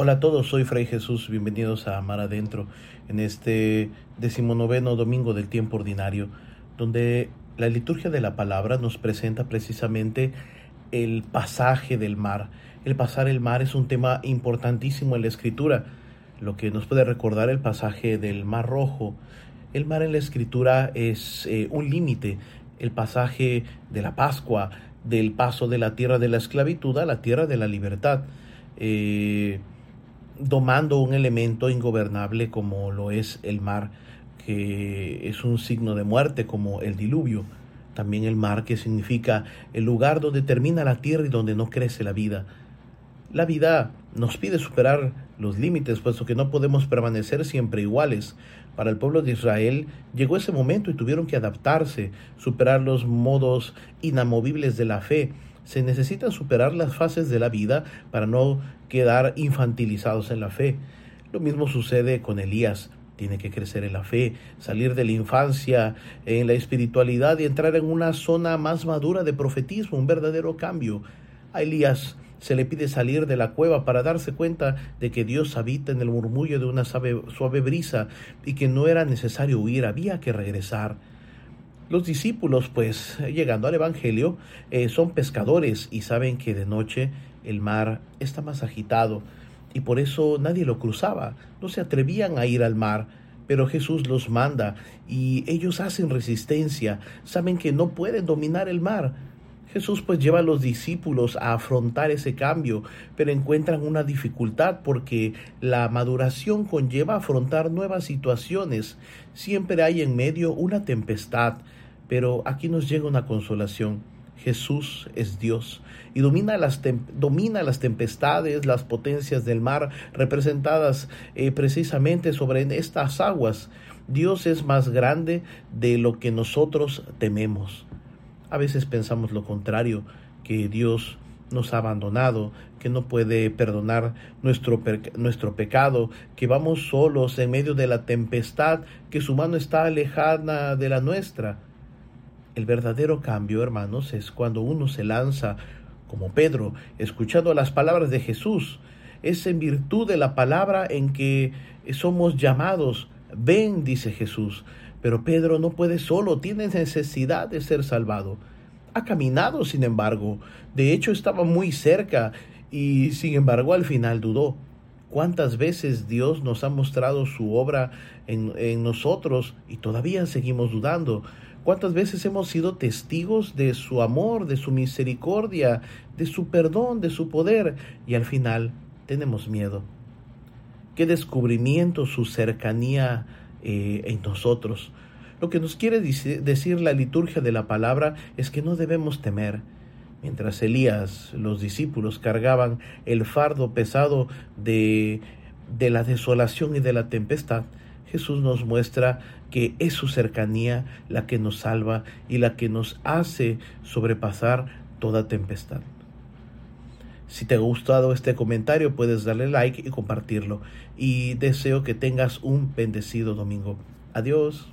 Hola a todos, soy Fray Jesús, bienvenidos a Mar Adentro en este decimonoveno domingo del tiempo ordinario, donde la liturgia de la palabra nos presenta precisamente el pasaje del mar. El pasar el mar es un tema importantísimo en la escritura, lo que nos puede recordar el pasaje del mar rojo. El mar en la escritura es eh, un límite, el pasaje de la Pascua, del paso de la tierra de la esclavitud a la tierra de la libertad. Eh, domando un elemento ingobernable como lo es el mar, que es un signo de muerte como el diluvio. También el mar que significa el lugar donde termina la tierra y donde no crece la vida. La vida nos pide superar los límites, puesto que no podemos permanecer siempre iguales. Para el pueblo de Israel llegó ese momento y tuvieron que adaptarse, superar los modos inamovibles de la fe, se necesitan superar las fases de la vida para no quedar infantilizados en la fe. Lo mismo sucede con Elías. Tiene que crecer en la fe, salir de la infancia en la espiritualidad y entrar en una zona más madura de profetismo, un verdadero cambio. A Elías se le pide salir de la cueva para darse cuenta de que Dios habita en el murmullo de una suave, brisa y que no era necesario huir, había que regresar. Los discípulos, pues, llegando al Evangelio, eh, son pescadores y saben que de noche el mar está más agitado y por eso nadie lo cruzaba, no se atrevían a ir al mar. Pero Jesús los manda y ellos hacen resistencia, saben que no pueden dominar el mar. Jesús pues lleva a los discípulos a afrontar ese cambio, pero encuentran una dificultad porque la maduración conlleva afrontar nuevas situaciones. Siempre hay en medio una tempestad, pero aquí nos llega una consolación. Jesús es Dios y domina las, domina las tempestades, las potencias del mar representadas eh, precisamente sobre estas aguas. Dios es más grande de lo que nosotros tememos. A veces pensamos lo contrario, que Dios nos ha abandonado, que no puede perdonar nuestro, nuestro pecado, que vamos solos en medio de la tempestad, que su mano está alejada de la nuestra. El verdadero cambio, hermanos, es cuando uno se lanza, como Pedro, escuchando las palabras de Jesús. Es en virtud de la palabra en que somos llamados. Ven, dice Jesús. Pero Pedro no puede solo, tiene necesidad de ser salvado. Ha caminado, sin embargo. De hecho, estaba muy cerca y, sin embargo, al final dudó. ¿Cuántas veces Dios nos ha mostrado su obra en, en nosotros y todavía seguimos dudando? ¿Cuántas veces hemos sido testigos de su amor, de su misericordia, de su perdón, de su poder y al final tenemos miedo? ¿Qué descubrimiento su cercanía eh, en nosotros? Lo que nos quiere decir la liturgia de la palabra es que no debemos temer. Mientras Elías, los discípulos cargaban el fardo pesado de, de la desolación y de la tempestad, Jesús nos muestra que es su cercanía la que nos salva y la que nos hace sobrepasar toda tempestad. Si te ha gustado este comentario, puedes darle like y compartirlo. Y deseo que tengas un bendecido domingo. Adiós.